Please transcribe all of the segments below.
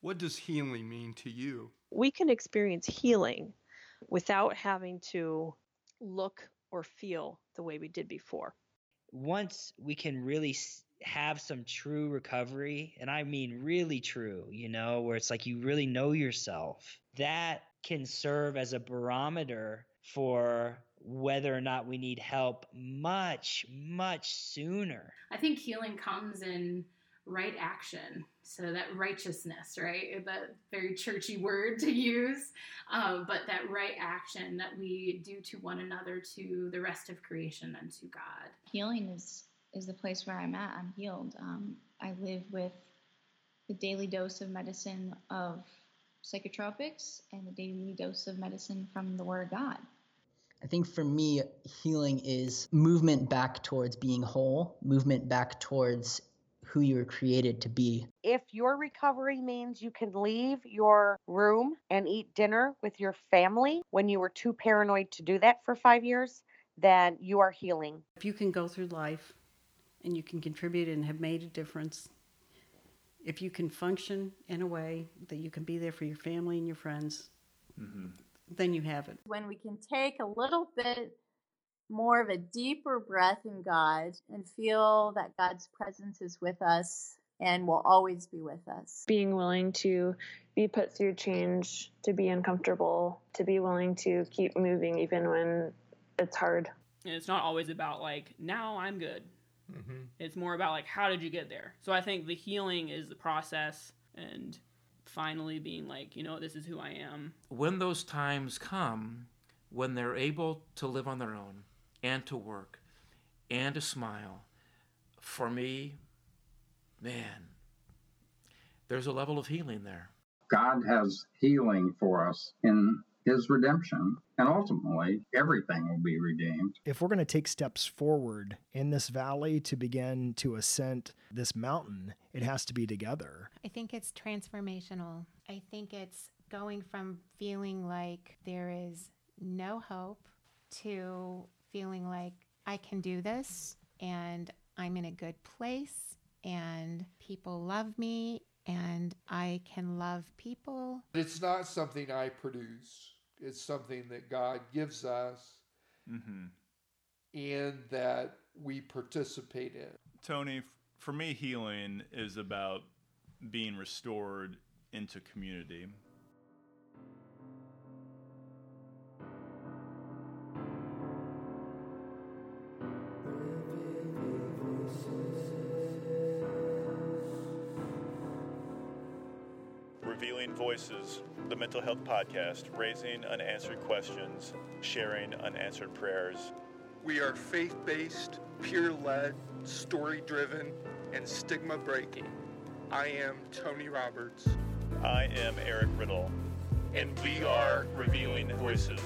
What does healing mean to you? We can experience healing without having to look or feel the way we did before. Once we can really have some true recovery, and I mean really true, you know, where it's like you really know yourself, that can serve as a barometer for whether or not we need help much, much sooner. I think healing comes in right action. So that righteousness, right? That very churchy word to use, uh, but that right action that we do to one another, to the rest of creation, and to God. Healing is is the place where I'm at. I'm healed. Um, I live with the daily dose of medicine of psychotropics and the daily dose of medicine from the Word of God. I think for me, healing is movement back towards being whole, movement back towards who you were created to be. If your recovery means you can leave your room and eat dinner with your family when you were too paranoid to do that for five years, then you are healing. If you can go through life and you can contribute and have made a difference, if you can function in a way that you can be there for your family and your friends, mm-hmm. then you have it. When we can take a little bit more of a deeper breath in God and feel that God's presence is with us and will always be with us. Being willing to be put through change, to be uncomfortable, to be willing to keep moving even when it's hard. And it's not always about like, now I'm good. Mm-hmm. It's more about like, how did you get there? So I think the healing is the process and finally being like, you know, this is who I am. When those times come, when they're able to live on their own, and to work and to smile. For me, man, there's a level of healing there. God has healing for us in his redemption, and ultimately everything will be redeemed. If we're going to take steps forward in this valley to begin to ascend this mountain, it has to be together. I think it's transformational. I think it's going from feeling like there is no hope to feeling like I can do this and I'm in a good place and people love me and I can love people. It's not something I produce, it's something that God gives us mm-hmm. and that we participate in. Tony, for me, healing is about being restored into community. Voices, the mental health podcast, raising unanswered questions, sharing unanswered prayers. We are faith based, peer led, story driven, and stigma breaking. I am Tony Roberts. I am Eric Riddle. And we are Revealing Voices.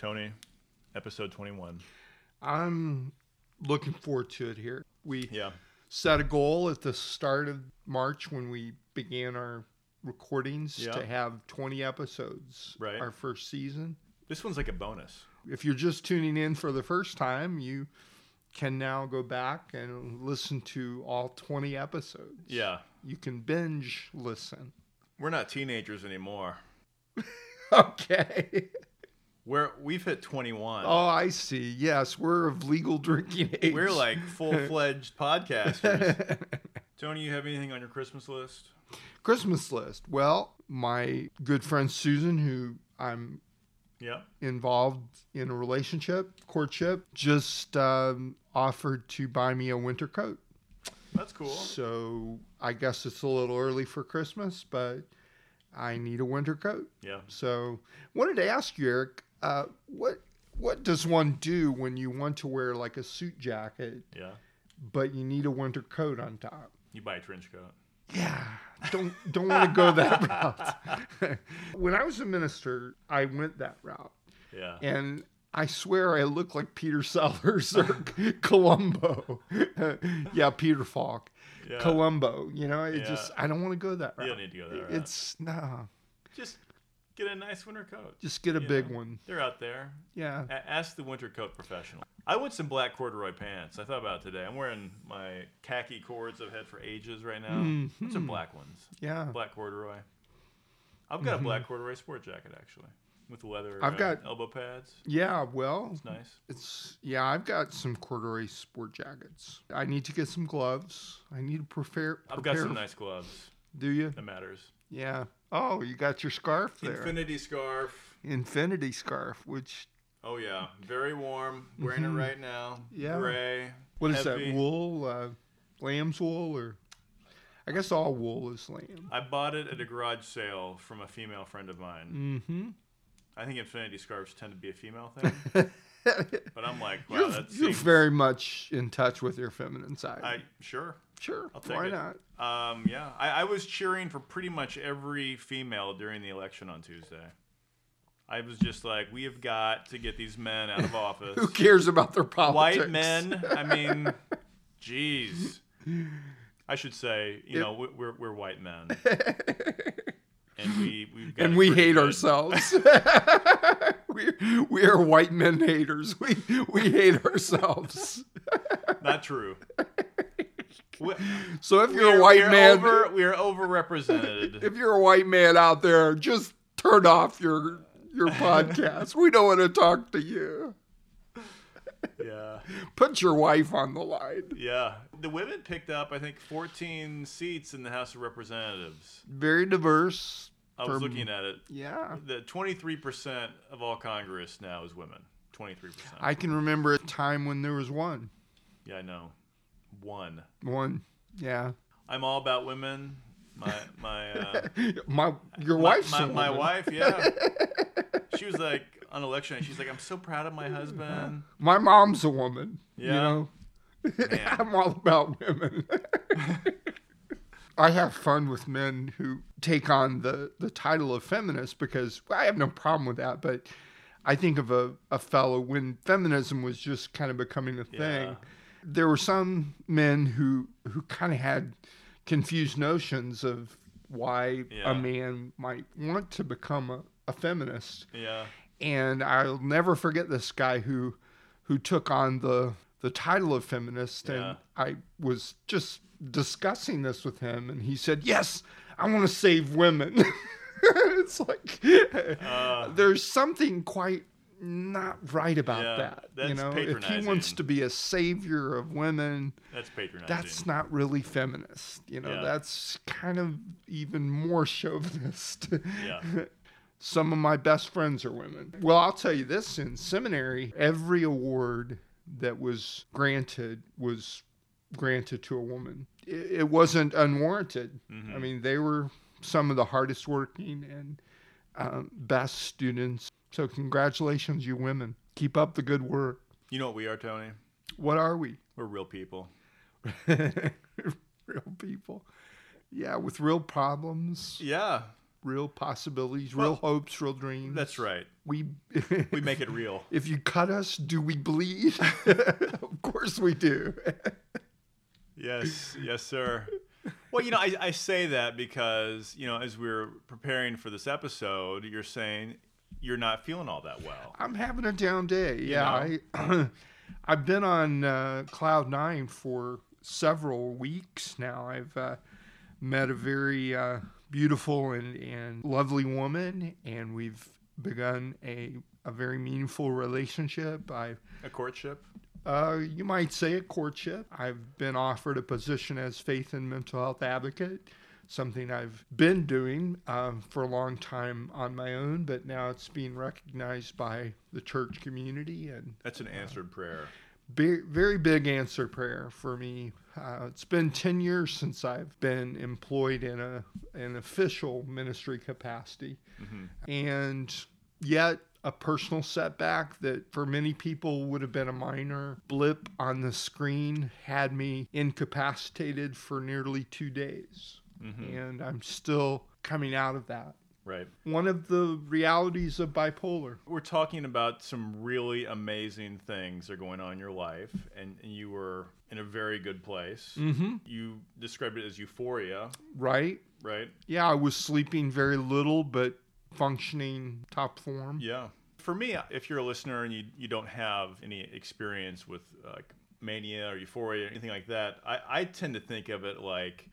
Tony, episode 21. I'm looking forward to it here. We yeah. set a goal at the start of March when we began our recordings yeah. to have 20 episodes right. our first season. This one's like a bonus. If you're just tuning in for the first time, you can now go back and listen to all 20 episodes. Yeah. You can binge listen. We're not teenagers anymore. okay. We're we've hit 21. Oh, I see. Yes, we're of legal drinking age. We're like full-fledged podcasters. Tony, you have anything on your Christmas list? Christmas list. Well, my good friend Susan, who I'm yeah. involved in a relationship, courtship, just um, offered to buy me a winter coat. That's cool. So I guess it's a little early for Christmas, but I need a winter coat. Yeah. So wanted to ask you, Eric, uh, what what does one do when you want to wear like a suit jacket? Yeah. But you need a winter coat on top. You buy a trench coat. Yeah. Don't don't want to go that route. when I was a minister, I went that route. Yeah. And I swear I look like Peter Sellers or Columbo. yeah, Peter Falk. Yeah. Columbo. You know, it Yeah. just I don't want to go that route. You don't need to go that route. It's no. Just get a nice winter coat. Just get a you big know. one. They're out there. Yeah. A- ask the winter coat professional. I want some black corduroy pants. I thought about today. I'm wearing my khaki cords I've had for ages right now. Want Some black ones. Yeah. Black corduroy. I've got Mhm. a black corduroy sport jacket actually, with leather. I've uh, got- elbow pads. Yeah, well, It's nice. It's yeah, I've got some corduroy sport jackets. I need to get some gloves. I need to prepare. I've got some nice gloves. Do you? That matters. Yeah. Oh, you got your scarf there. Infinity scarf. Infinity scarf, which Oh yeah, very warm. Wearing Mhm. it right now. Yeah. Gray. what is heavy. that? Wool, uh, lamb's wool, or I guess all wool is lamb. I bought it at a garage sale from a female friend of mine. Mm-hmm. I think infinity scarves tend to be a female thing. but I'm like, wow, you're, you're very much in touch with your feminine side. I sure. Sure. Why it. not? Um, yeah, I, I was cheering for pretty much every female during the election on Tuesday. I was just like, we have got to get these men out of office. Who cares about their politics? White men. I mean, jeez. I should say, you It- know, we're we're white men, and we we've got and we hate good. ourselves. we we are white men haters. We we hate ourselves. Not true. We- So if you're a white we are man, over, we are overrepresented. if you're a white man out there, just turn off your your podcast. we don't want to talk to you. yeah. Put your wife on the line. Yeah. The women picked up, I think, 14 seats in the House of Representatives. Very diverse. I was looking at it. Yeah. The 23% of all Congress now is women. 23%. I can remember a time when there was one. yeah, I know. One. One. Yeah. I'm all about women. My my uh, My your my, wife's my, my wife, yeah. she was like on election night. She's like, I'm so proud of my husband. My mom's a woman. You Yeah. know? Man. I'm all about women. I have fun with men who take on the, the title of feminist because I have no problem with that. But I think of a, a fellow when feminism was just kind of becoming a thing. Yeah. There were some men who who kind of had confused notions of why Yeah. a man might want to become a, a feminist Yeah. and I'll never forget this guy who who took on the the title of feminist and Yeah. I was just discussing this with him and he said, "Yes, I want to save women." it's like Uh. there's something quite not right about Yeah, that. You know, if he wants to be a savior of women, That's patronizing. that's not really feminist. You know, Yeah. that's kind of even more chauvinist. Yeah. Some of my best friends are women. Well, I'll tell you this in seminary, every award that was granted was granted to a woman. It, it wasn't unwarranted. Mhm. I mean, they were some of the hardest working and um, best students. So, congratulations, you women. Keep up the good work. You know what we are, Tony? What are we? We're real people. real people. Yeah, with real problems, Yeah. real possibilities, Well, real hopes, real dreams. That's right. We We make it real. If you cut us, do we bleed? of course we do. Yes, yes, sir. Well, you know, I, I say that because, you know, as we're preparing for this episode, you're saying you're not feeling all that well. I'm having a down day. Yeah, I I've been on uh, cloud nine for several weeks now. I've uh, met a very uh, beautiful and, and lovely woman, and we've begun a a very meaningful relationship. I A courtship? Uh, you might say a courtship. I've been offered a position as faith and mental health advocate, something I've been doing um, for a long time on my own, but now it's being recognized by the church community and That's an answered prayer. very, very big answer prayer for me. Uh, it's been 10 years since I've been employed in a an official ministry capacity. Mhm. And yet a personal setback that for many people would have been a minor blip on the screen had me incapacitated for nearly 2 days. Mhm. And I'm still coming out of that Right. One of the realities of bipolar. We're talking about some really amazing things that are going on in your life, and, and you were in a very good place. Mm-hmm. You described it as euphoria. Right. Right. Yeah, I was sleeping very little, but functioning top form. Yeah. For me, if you're a listener and you, you don't have any experience with like mania or euphoria or anything like that, I, I tend to think of it like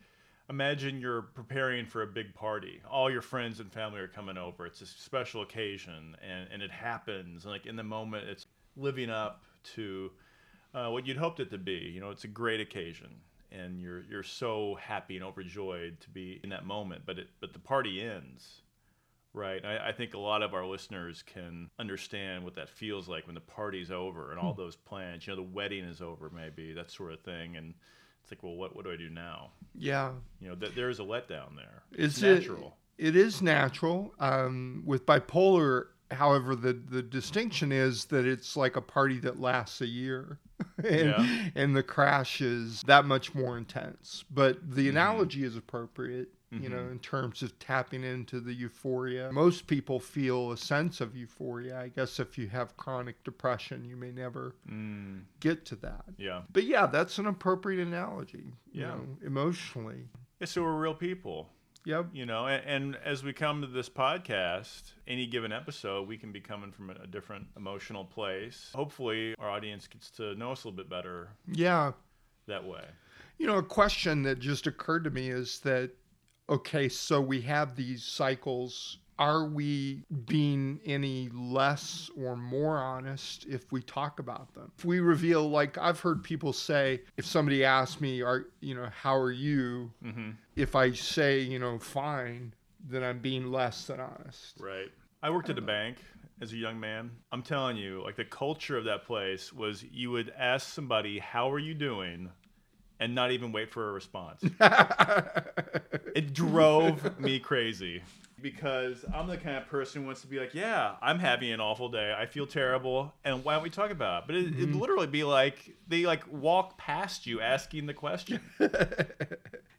imagine you're preparing for a big party. All your friends and family are coming over. It's a special occasion and, and it happens. And like in the moment, it's living up to uh, what you'd hoped it to be. You know, it's a great occasion and you're, you're so happy and overjoyed to be in that moment, but it, but the party ends. Right. I, I, think a lot of our listeners can understand what that feels like when the party's over and all Hmm. those plans, you know, the wedding is over, maybe that sort of thing. And it's like, well, what, what do I do now? Yeah. You know, th- there is a letdown there. It's It's natural. It, it is natural. Um, with bipolar, however, the, the distinction is that it's like a party that lasts a year. and, Yeah. and the crash is that much more intense. But Mm-hmm. the analogy is appropriate. You know, Mhm. in terms of tapping into the euphoria. Most people feel a sense of euphoria. I guess if you have chronic depression, you may never Mm. get to that. Yeah. But yeah, that's an appropriate analogy. You Yeah. know, emotionally. Yeah, so we're real people. Yep. You know, and, and as we come to this podcast, any given episode, we can be coming from a different emotional place. Hopefully, our audience gets to know us a little bit better Yeah. that way. You know, a question that just occurred to me is that, okay, so we have these cycles. Are we being any less or more honest if we talk about them? If we reveal, like I've heard people say, if somebody asks me, "Are you know how are you?" Mhm. If I say, you know, fine, then I'm being less than honest. Right. I worked at a bank as a young man. I'm telling you, like the culture of that place was you would ask somebody, How are you doing? And not even wait for a response. it drove me crazy because I'm the kind of person who wants to be like, Yeah, I'm having an awful day. I feel terrible. And why don't we talk about it? But it, it'd Mhm. literally be like, they like walk past you asking the question.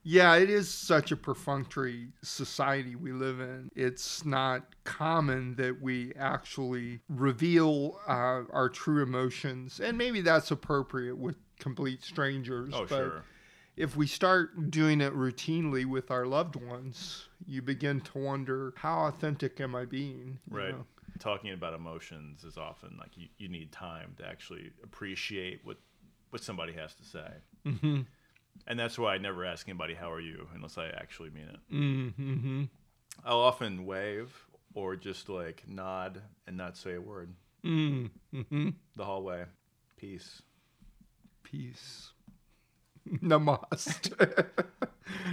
Yeah, it is such a perfunctory society we live in. It's not common that we actually reveal uh, our true emotions, and maybe that's appropriate with complete strangers. Oh, but sure. If we start doing it routinely with our loved ones, you begin to wonder how authentic am I being? Right. know? Talking about emotions is often like you, you need time to actually appreciate what what somebody has to say. Mhm. And that's why I never ask anybody how are you unless I actually mean it. Mm-hmm. I'll often wave or just like nod and not say a word. Mm-hmm. The hallway. Peace. Peace. Namaste.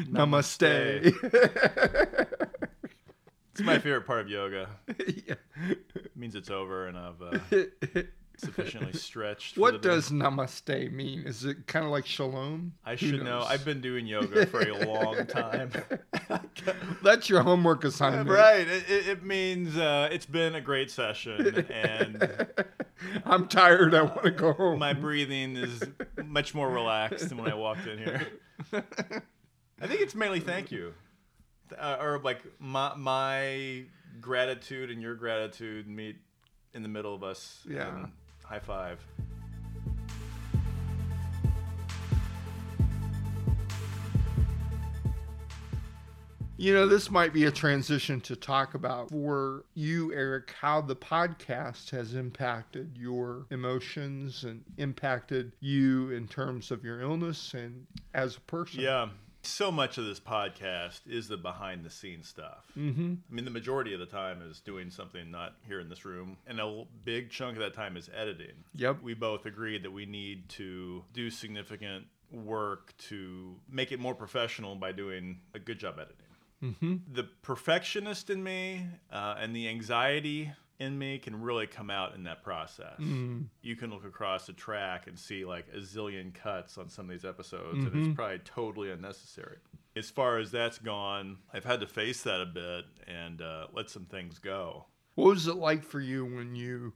Namaste. Namaste. It's my favorite part of yoga. Yeah. It means it's over and I've uh, sufficiently stretched. What the day. does namaste mean? Is it kind of like shalom? I Who should know. I've been doing yoga for a long time. That's your homework assignment. Right. It, it, it means uh, it's been a great session, and I'm tired. I want to go home. my breathing is much more relaxed than when I walked in here. I think it's mainly thank you, uh, or like my my gratitude and your gratitude meet in the middle of us. Yeah. high five. You know, this might be a transition to talk about for you, Eric, how the podcast has impacted your emotions and impacted you in terms of your illness and as a person. Yeah. So much of this podcast is the behind the scenes stuff. Mhm. I mean, the majority of the time is doing something not here in this room, and a big chunk of that time is editing. Yep. We both agreed that we need to do significant work to make it more professional by doing a good job editing. Mm-hmm. The perfectionist in me uh, and the anxiety in me can really come out in that process. Mm. You can look across the track and see like a zillion cuts on some of these episodes, and Mhm. it's probably totally unnecessary. As far as that's gone, I've had to face that a bit and uh, let some things go. What was it like for you when you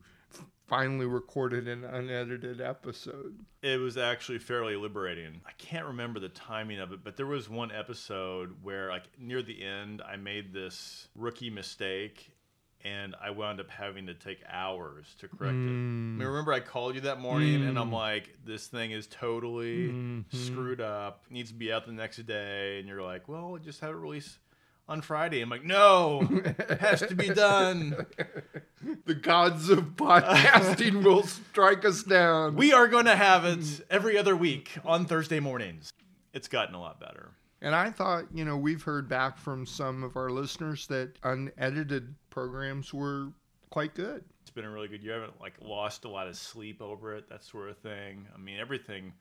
finally recorded an unedited episode. It was actually fairly liberating. I can't remember the timing of it, but there was one episode where, like, near the end, I made this rookie mistake and I wound up having to take hours to correct mm. it. I mean, remember I called you that morning mm. and I'm Mm. like, this thing is totally mm-hmm. screwed up, needs to be out the next day. And you're like, well, just have it released on Friday. I'm like, no, it has to be done. the gods of podcasting will strike us down. We are going to have it every other week on Thursday mornings. It's gotten a lot better. And I thought, you know, we've heard back from some of our listeners that unedited programs were quite good. It's been a really good year. I haven't like lost a lot of sleep over it, that sort of thing. I mean, everything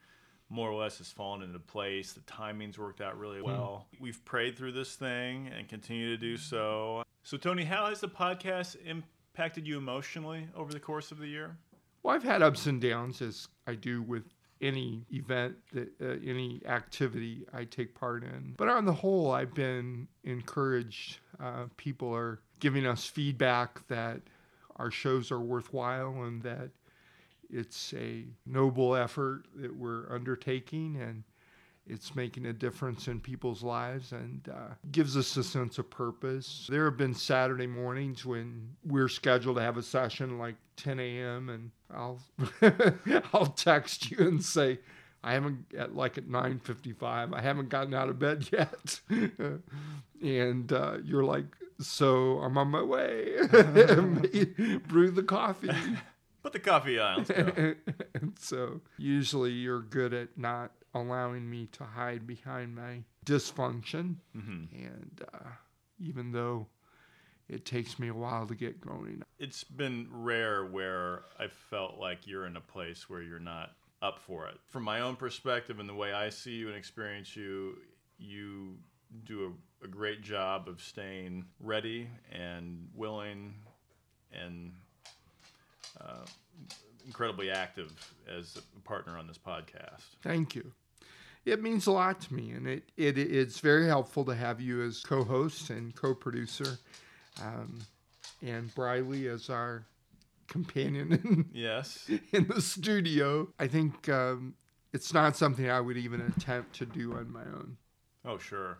more or less has fallen into place. The timing's worked out really well. Mm. We've prayed through this thing and continue to do so. So, Tony, how has the podcast impacted you emotionally over the course of the year? Well, I've had ups and downs as I do with any event that uh, any activity I take part in. But on the whole, I've been encouraged. Uh, people are giving us feedback that our shows are worthwhile and that it's a noble effort that we're undertaking and it's making a difference in people's lives and uh, gives us a sense of purpose. There have been Saturday mornings when we're scheduled to have a session like 10 a.m. and I'll I'll text you and say I haven't at like at 9:55 I haven't gotten out of bed yet, and uh, you're like, so I'm on my way. Brew the coffee. Put the coffee on. and so usually you're good at not allowing me to hide behind my dysfunction. Mm-hmm. And uh, even though it takes me a while to get going, it's been rare where I felt like you're in a place where you're not up for it. From my own perspective and the way I see you and experience you, you do a, a great job of staying ready and willing and uh, incredibly active as a partner on this podcast. Thank you. It means a lot to me, and it, it it's very helpful to have you as co-host and co-producer, um, and Briley as our companion. In, yes. In the studio, I think um, it's not something I would even attempt to do on my own. Oh sure,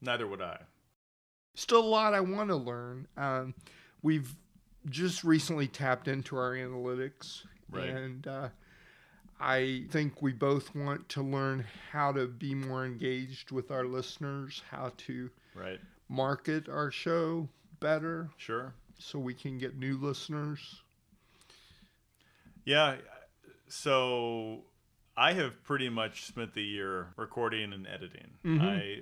neither would I. Still a lot I want to learn. Um, we've just recently tapped into our analytics right. and uh, i think we both want to learn how to be more engaged with our listeners how to right. market our show better sure so we can get new listeners yeah so i have pretty much spent the year recording and editing mm-hmm. i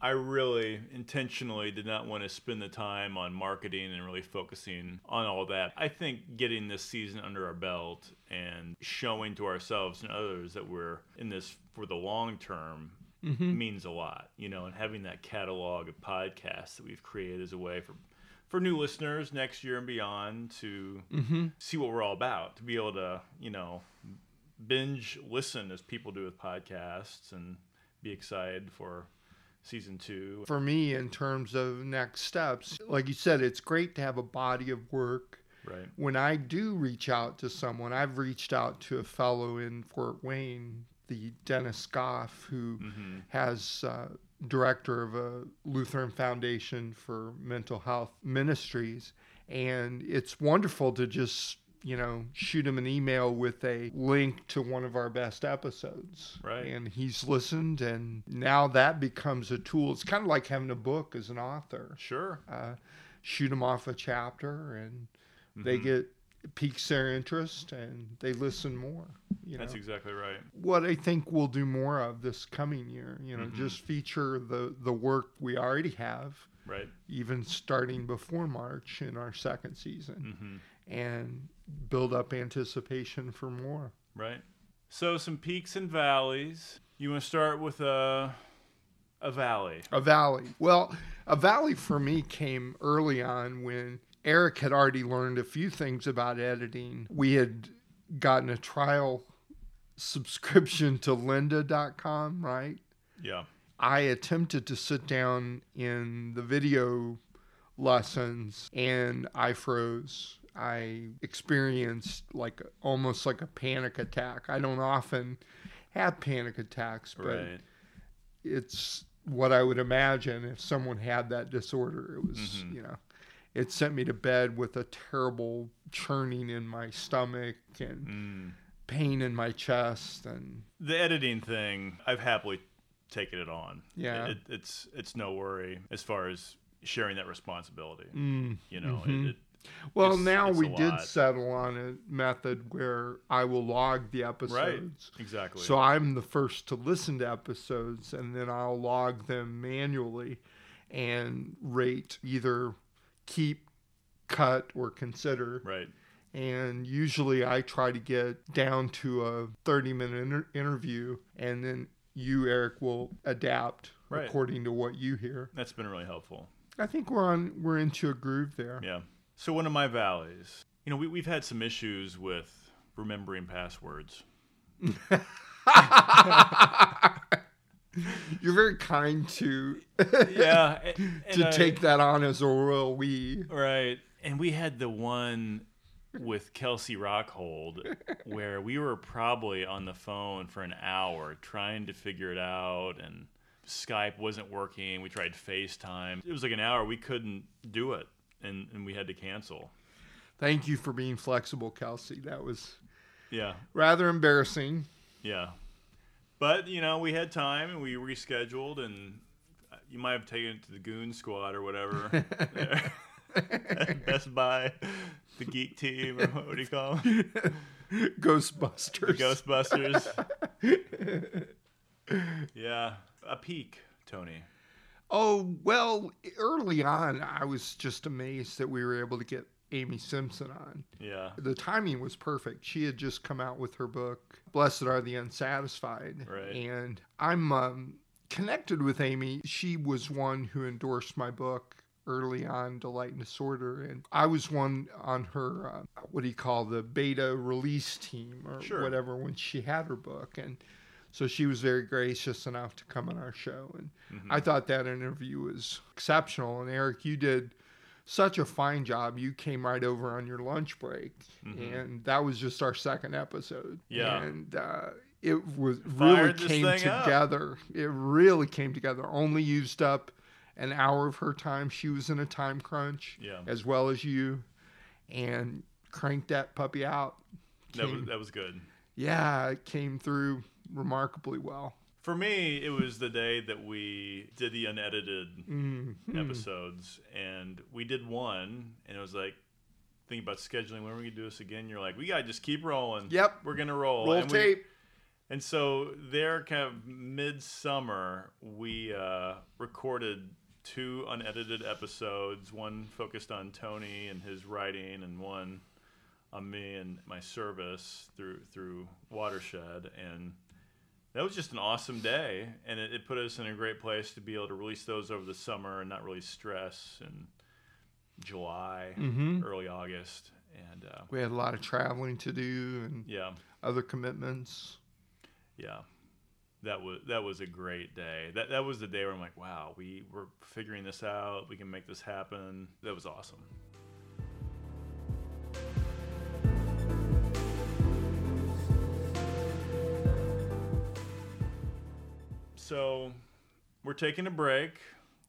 I really intentionally did not want to spend the time on marketing and really focusing on all that. I think getting this season under our belt and showing to ourselves and others that we're in this for the long term mm-hmm. means a lot, you know, and having that catalog of podcasts that we've created as a way for for new listeners next year and beyond to mm-hmm. see what we're all about, to be able to, you know, binge listen as people do with podcasts and be excited for season two. For me, in terms of next steps, like you said, it's great to have a body of work. Right. When I do reach out to someone, I've reached out to a fellow in Fort Wayne, the Dennis Goff, who mm-hmm. has uh, director of a Lutheran Foundation for Mental Health Ministries, and it's wonderful to just you know, shoot him an email with a link to one of our best episodes. Right. And he's listened, and now that becomes a tool. It's kind of like having a book as an author. Sure. Uh, shoot them off a chapter, and mm-hmm. they get piques their interest, and they listen more. You That's know? exactly right. What I think we'll do more of this coming year, you know, Mhm. just feature the the work we already have. Right. Even starting before March in our second season Mhm. And build up anticipation for more. Right. So some peaks and valleys. You want to start with a a valley. A valley. Well, a valley for me came early on when Eric had already learned a few things about editing. We had gotten a trial subscription to lynda.com, right? Yeah. I attempted to sit down in the video lessons and I froze. I experienced like almost like a panic attack. I don't often have panic attacks, but Right. it's what I would imagine if someone had that disorder. It was, Mhm. you know, it sent me to bed with a terrible churning in my stomach and Mm. pain in my chest and The editing thing, I've happily taken it on. Yeah. It, it's it's no worry as far as sharing that responsibility. Mm, You know, mhm. it, it Well, now we did settle on a method where I will log the episodes. exactly. So I'm the first to listen to episodes and then I'll log them manually and rate either keep, cut, or consider. Right. And usually I try to get down to a 30 minute inter- interview and then you, Eric, will adapt Right. according to what you hear. That's been really helpful. I think we're on we're into a groove there. Yeah. So one of my valleys, you know, we, we've had some issues with remembering passwords. You're very kind to Yeah, a- and to I- take that on as a royal we. Right. And we had the one with Kelsey Rockhold where we were probably on the phone for an hour trying to figure it out and Skype wasn't working. We tried FaceTime. It was like an hour. We couldn't do it and, and we had to cancel. Thank you for being flexible, Kelsey. That was Yeah. rather embarrassing. Yeah. But, you know, we had time and we rescheduled and uh, you might have taken it to the Goon Squad or whatever. Best Buy, the Geek Team, or what do you call them? Ghostbusters. The Ghostbusters. yeah. A peak, Tony. Oh, well, early on, I was just amazed that we were able to get Amy Simpson on. Yeah. The timing was perfect. She had just come out with her book, Blessed Are the Unsatisfied. Right. And I'm um, connected with Amy. She was one who endorsed my book early on, Delight in Disorder. And I was one on her, uh, what do you call the beta release team or Sure. whatever when she had her book. And so she was very gracious enough to come on our show. And Mhm. I thought that interview was exceptional. And Eric, you did such a fine job. You came right over on your lunch break, Mhm. and that was just our second episode. Yeah. and uh, it was really Fired this came thing up. together. It really came together. Only used up an hour of her time. She was in a time crunch, Yeah. as well as you, and cranked that puppy out. That was, that was good. yeah, it came through remarkably well. For me, it was the day that we did the unedited Mhm. episodes, and we did one, and it was like thinking about scheduling. When are we gonna do this again? You're like, we gotta just keep rolling. Yep. we're gonna roll. Roll and we- tape. and so there, kind of midsummer, we uh, recorded two unedited episodes. One focused on Tony and his writing, and one on me and my service through through Watershed, and that was just an awesome day, and it, it put us in a great place to be able to release those over the summer and not really stress in July, Mhm. early August, and uh, We had a lot of traveling to do and Yeah. other commitments. yeah, that was that was a great day. That that was the day where I'm like, wow, we were figuring this out. We can make this happen. That was awesome. So, we're taking a break.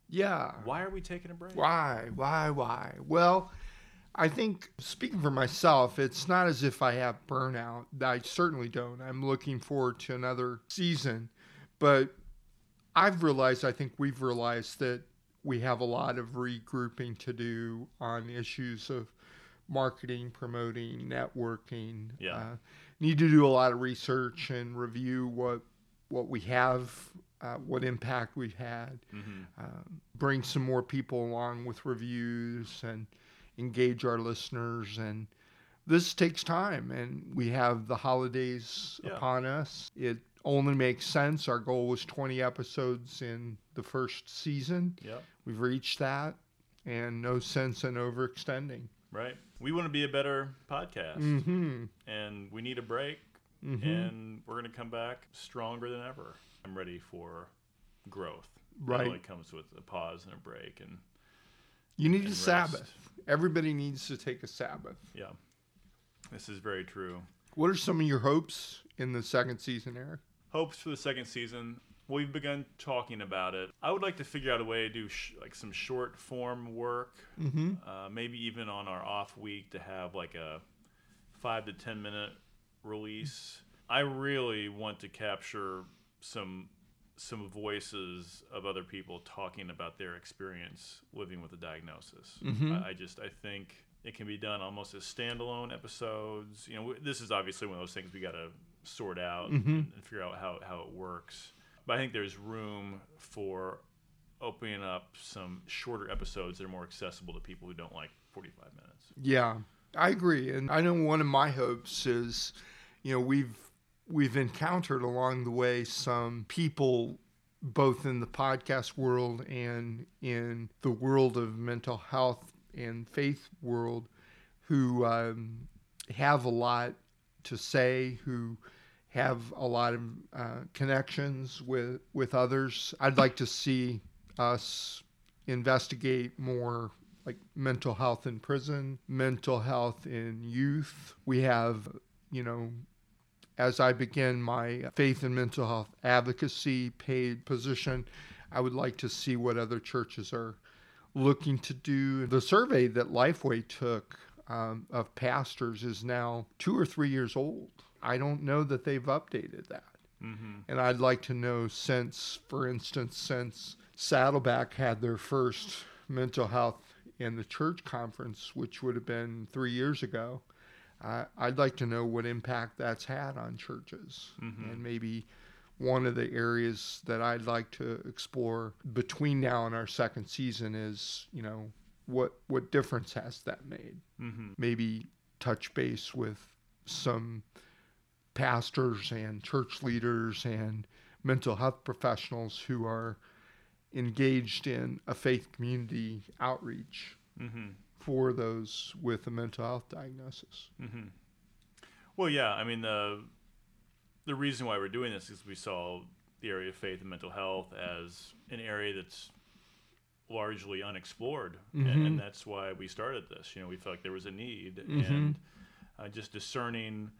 Yeah. Why are we taking a break? Why? Why? Why? Well, I think speaking for myself, it's not as if I have burnout. I certainly don't. I'm looking forward to another season, but I've realized, I think we've realized that we have a lot of regrouping to do on issues of marketing, promoting, networking. Yeah. Uh, need to do a lot of research and review what what we have, uh, what impact we've had. Mhm. Um, bring some more people along with reviews and engage our listeners and this takes time and we have the holidays Yeah. upon us it only makes sense our goal was 20 episodes in the first season Yep. we've reached that and no sense in overextending Right. We want to be a better podcast. Mhm. And we need a break. Mhm. And we're going to come back stronger than ever. I'm ready for growth. Right. Only comes with a pause and a break. And You need a rest. Sabbath. Everybody needs to take a Sabbath. Yeah. This is very true. What are some of your hopes in the second season, Eric? Hopes for the second season. We've begun talking about it. I would like to figure out a way to do sh- like some short form work, Mhm. uh, maybe even on our off week to have like a five to ten minute release. I really want to capture some some voices of other people talking about their experience living with a diagnosis. Mhm. I, I just I think it can be done almost as standalone episodes. You know, w- this is obviously one of those things we got to sort out Mhm. and, and figure out how how it works. But I think there's room for opening up some shorter episodes that are more accessible to people who don't like 45 minutes. Yeah, I agree, and I know one of my hopes is, you know, we've we've encountered along the way some people, both in the podcast world and in the world of mental health and faith world, who um, have a lot to say, who have a lot of uh, connections with with others. I'd like to see us investigate more like mental health in prison, mental health in youth. We have, you know, as I begin my faith and mental health advocacy paid position, I would like to see what other churches are looking to do. The survey that Lifeway took um, of pastors is now two or three years old. I don't know that they've updated that. Mm-hmm. And I'd like to know since, for instance, since Saddleback had their first mental health in the church conference, which would have been three years ago, uh, I'd like to know what impact that's had on churches. Mhm. And maybe one of the areas that I'd like to explore between now and our second season is, you know, what what difference has that made? Mhm. Maybe touch base with some pastors and church leaders and mental health professionals who are engaged in a faith community outreach Mhm. For those with a mental health diagnosis. hmm Well, yeah. I mean, the the reason why we're doing this is we saw the area of faith and mental health as an area that's largely unexplored, and, Mhm. and that's why we started this. You know, we felt like there was a need, Mhm. and uh, just discerning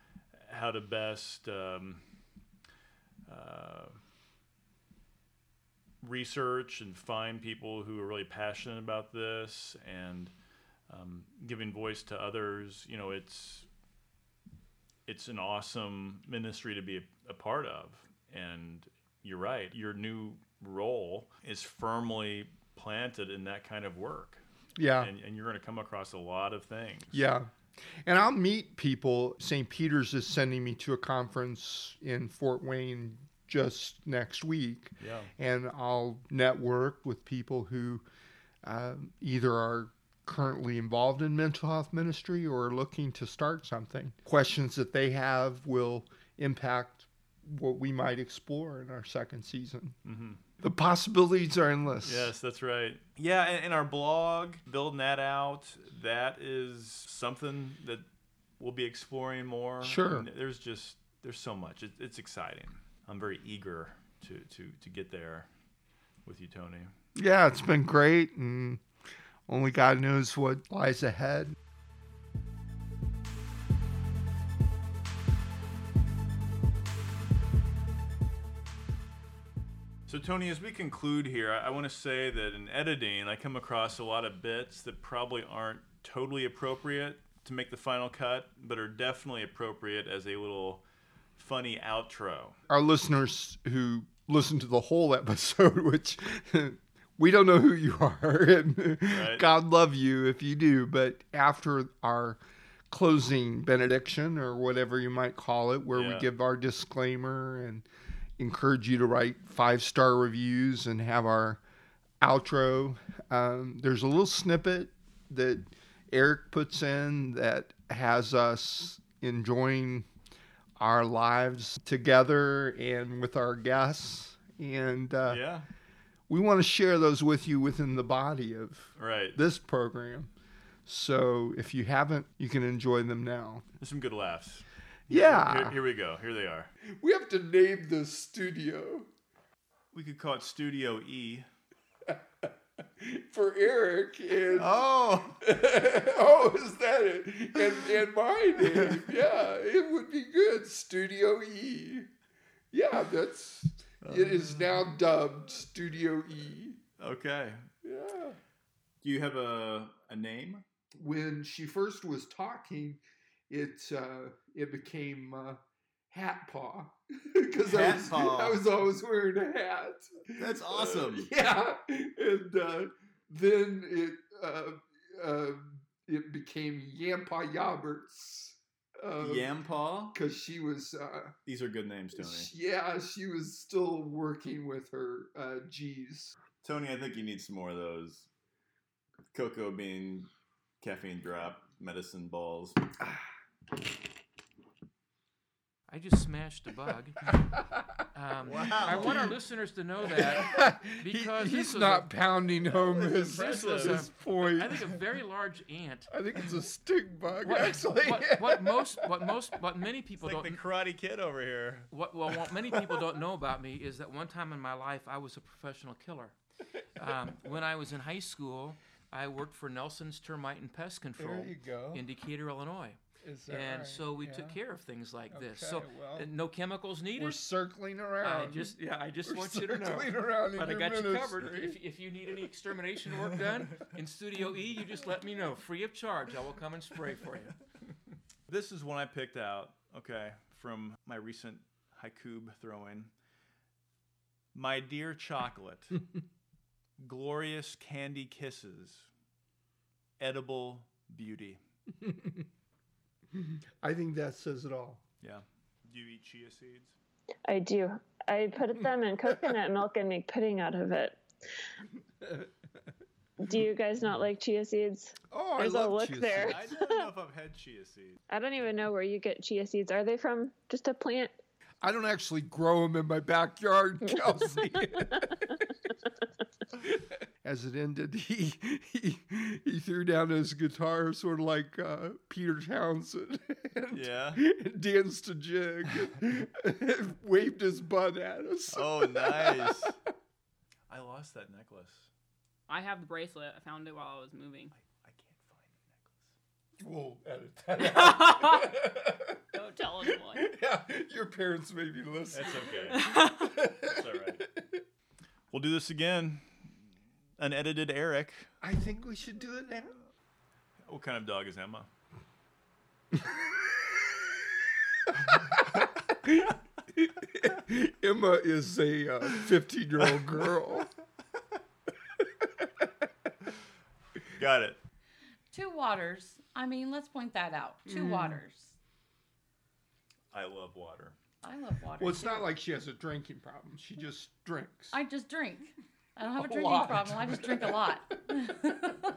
how to best. Um, uh, research and find people who are really passionate about this and um, giving voice to others you know it's it's an awesome ministry to be a, a part of and you're right your new role is firmly planted in that kind of work Yeah. and, and you're going to come across a lot of things Yeah. And I'll meet people. St. Peter's is sending me to a conference in Fort Wayne just next week. Yeah. And I'll network with people who uh, either are currently involved in mental health ministry or looking to start something. Questions that they have will impact what we might explore in our second season. hmm The possibilities are endless. Yes, that's right. Yeah, and, and our blog, building that out, that is something that we'll be exploring more. Sure. And there's just there's so much. It, it's exciting. I'm very eager to to to get there with you, Tony. Yeah, it's been great, and only God knows what lies ahead. So, Tony, as we conclude here, I, I want to say that in editing, I come across a lot of bits that probably aren't totally appropriate to make the final cut, but are definitely appropriate as a little funny outro. Our listeners who listen to the whole episode, which we don't know who you are, and Right. God love you if you do, but after our closing benediction or whatever you might call it, where we give our disclaimer and encourage you to write five star reviews and have our outro. Um, there's a little snippet that Eric puts in that has us enjoying our lives together and with our guests. And uh, Yeah. We want to share those with you within the body of Right. this program. So if you haven't, you can enjoy them now. There's some good laughs. Yeah. Here, here we go. Here they are. We have to name the studio. We could call it Studio E. for Eric and oh oh is that it and and my name yeah it would be good Studio E yeah that's it is now dubbed Studio E Okay. yeah Do you have a a name? when she first was talking it uh it became uh, hat paw because I was paw. I was always wearing a hat That's awesome. yeah, and uh, then it uh, uh, it became Yampa Yaberts. Uh, Yampaw? because she was uh, These are good names, Tony. yeah she was still working with her uh, G's. Tony, I think you need some more of those cocoa bean, caffeine drop, medicine balls. I just smashed a bug. Um, Wow. I want our listeners to know that He- because he's not a, pounding home his, this was his a, point. I think a very large ant. I think it's a stick bug What, actually. what, what most, what most, what many people like don't the Karate Kid over here. What, well, what many people don't know about me is that one time in my life I was a professional killer. Um, when I was in high school, I worked for Nelson's Termite and Pest Control There you go. in Decatur, Illinois. Is that and right? so we took care of things like this. So well, no chemicals needed. We're circling around. I just yeah, I just We're want you to know. circling around in but I your got you covered. If, if you need any extermination work done in Studio E, you just let me know, free of charge. I will come and spray for you. This is one I picked out, okay, from my recent haiku throwing. My dear chocolate, glorious candy kisses, edible beauty. I think that says it all. Yeah. Do you eat chia seeds? I do. I put them in coconut milk and make pudding out of it. Do you guys not like chia seeds? Oh, There's I a love look chia there. I don't know if I've had chia seeds. I don't even know where you get chia seeds. Are they from just a plant? I don't actually grow them in my backyard, Kelsey. As it ended, he, he he threw down his guitar, sort of like uh, Peter Townshend, and, Yeah. and danced a jig, and waved his butt at us. Oh, nice. I lost that necklace. I have the bracelet. I found it while I was moving. I, I can't find the necklace. We'll edit that out. Don't tell anyone. yeah, your parents may be listening. That's okay. That's all right. We'll do this again. Unedited Eric. I think we should do it now. What kind of dog is Emma? Emma is a 15 year old girl. Got it. Two waters. I mean, let's point that out. Two Mm. waters. I love water. I love water. Well, it's too. not like she has a drinking problem. She just drinks. I just drink. I don't have a A drinking lot. problem. I just drink a lot.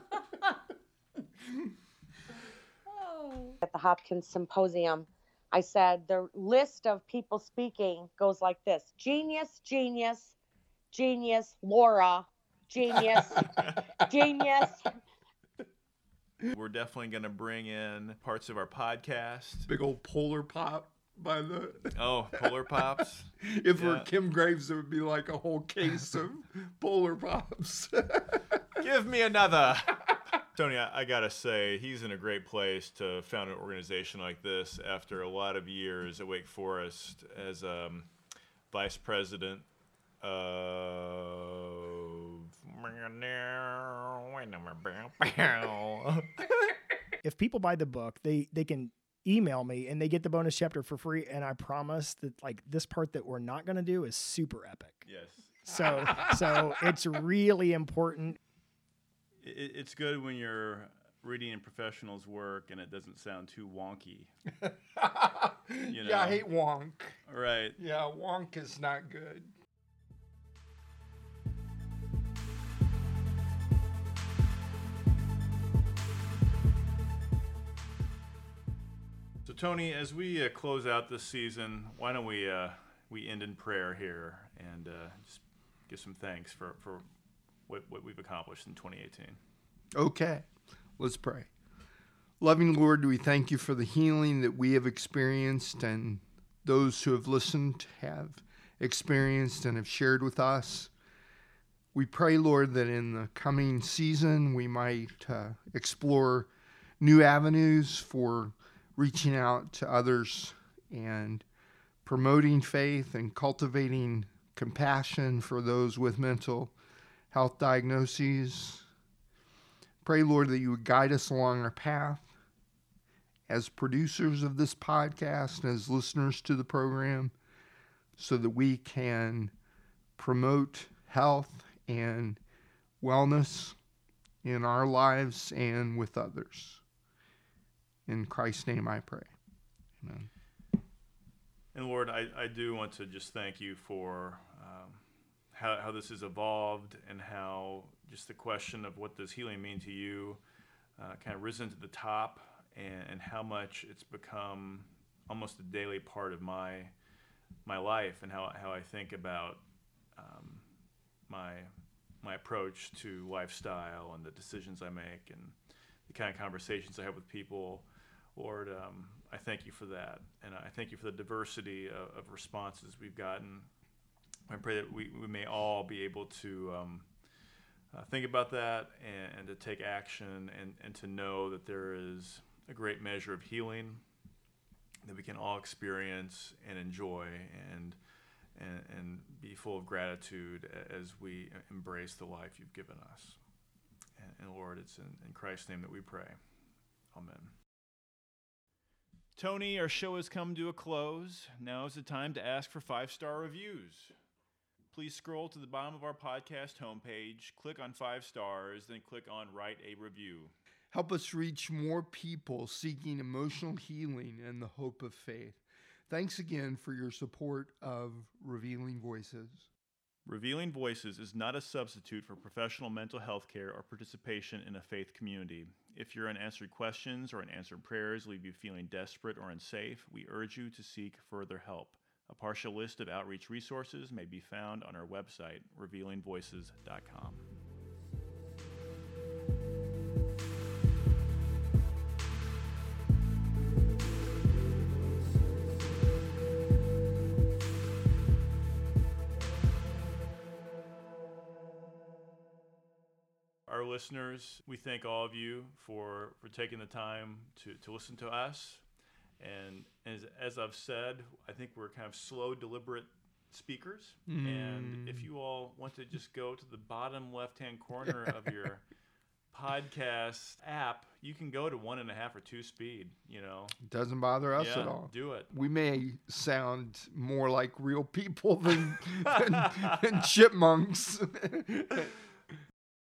oh. At the Hopkins Symposium, I said the list of people speaking goes like this Genius, genius, genius, Laura, genius, genius. We're definitely going to bring in parts of our podcast. Big old polar pop by the. Oh, Polar Pops. if we're Kim Graves, it would be like a whole case of polar pops. Give me another. Tony, I, I gotta say, he's in a great place to found an organization like this after a lot of years at Wake Forest as um, vice president of. if people buy the book, they they can email me and they get the bonus chapter for free. And I promise that like this part that we're not gonna do is super epic. Yes. So so it's really important. It, it's good when you're reading a professional's work and it doesn't sound too wonky. You Yeah, I hate wonk. Right. Yeah, wonk is not good. Tony, as we uh, close out this season, why don't we uh, we end in prayer here and uh, just give some thanks for for what, what we've accomplished in 2018. Okay, let's pray. Loving Lord, we thank you for the healing that we have experienced and those who have listened have experienced and have shared with us. we pray, Lord, that in the coming season we might uh, explore new avenues for reaching out to others and promoting faith and cultivating compassion for those with mental health diagnoses. Pray, Lord, that you would guide us along our path as producers of this podcast and as listeners to the program so that we can promote health and wellness in our lives and with others. In Christ's name I pray. Amen. And Lord, I, I do want to just thank you for um, how, how this has evolved and how just the question of what does healing mean to you uh, kind of risen to the top and, and how much it's become almost a daily part of my my life and how, how I think about um, my my approach to lifestyle and the decisions I make and the kind of conversations I have with people. Lord, um, I thank you for that, and I thank you for the diversity of, of responses we've gotten. I pray that we, we may all be able to um, uh, think about that and, and, to take action and, and to know that there is a great measure of healing that we can all experience and enjoy and and, and be full of gratitude as we embrace the life you've given us. And, and Lord, it's in, in Christ's name that we pray. Amen. Tony, our show has come to a close. Now is the time to ask for five star reviews. Please scroll to the bottom of our podcast homepage, click on five stars, then click on Write a Review. Help us reach more people seeking emotional healing and the hope of faith. Thanks again for your support of Revealing Voices. Revealing Voices is not a substitute for professional mental health care or participation in a faith community. If your unanswered questions or unanswered prayers leave you feeling desperate or unsafe, we urge you to seek further help. A partial list of outreach resources may be found on our website, revealingvoices.com. listeners, we thank all of you for, for taking the time to, to listen to us. And as, as I've said, I think we're kind of slow, deliberate speakers. Mm. And if you all want to just go to the bottom left hand corner of your podcast app, you can go to one and a half or two speed. You know, doesn't bother us yeah, at all. Do it. We may sound more like real people than than, than chipmunks.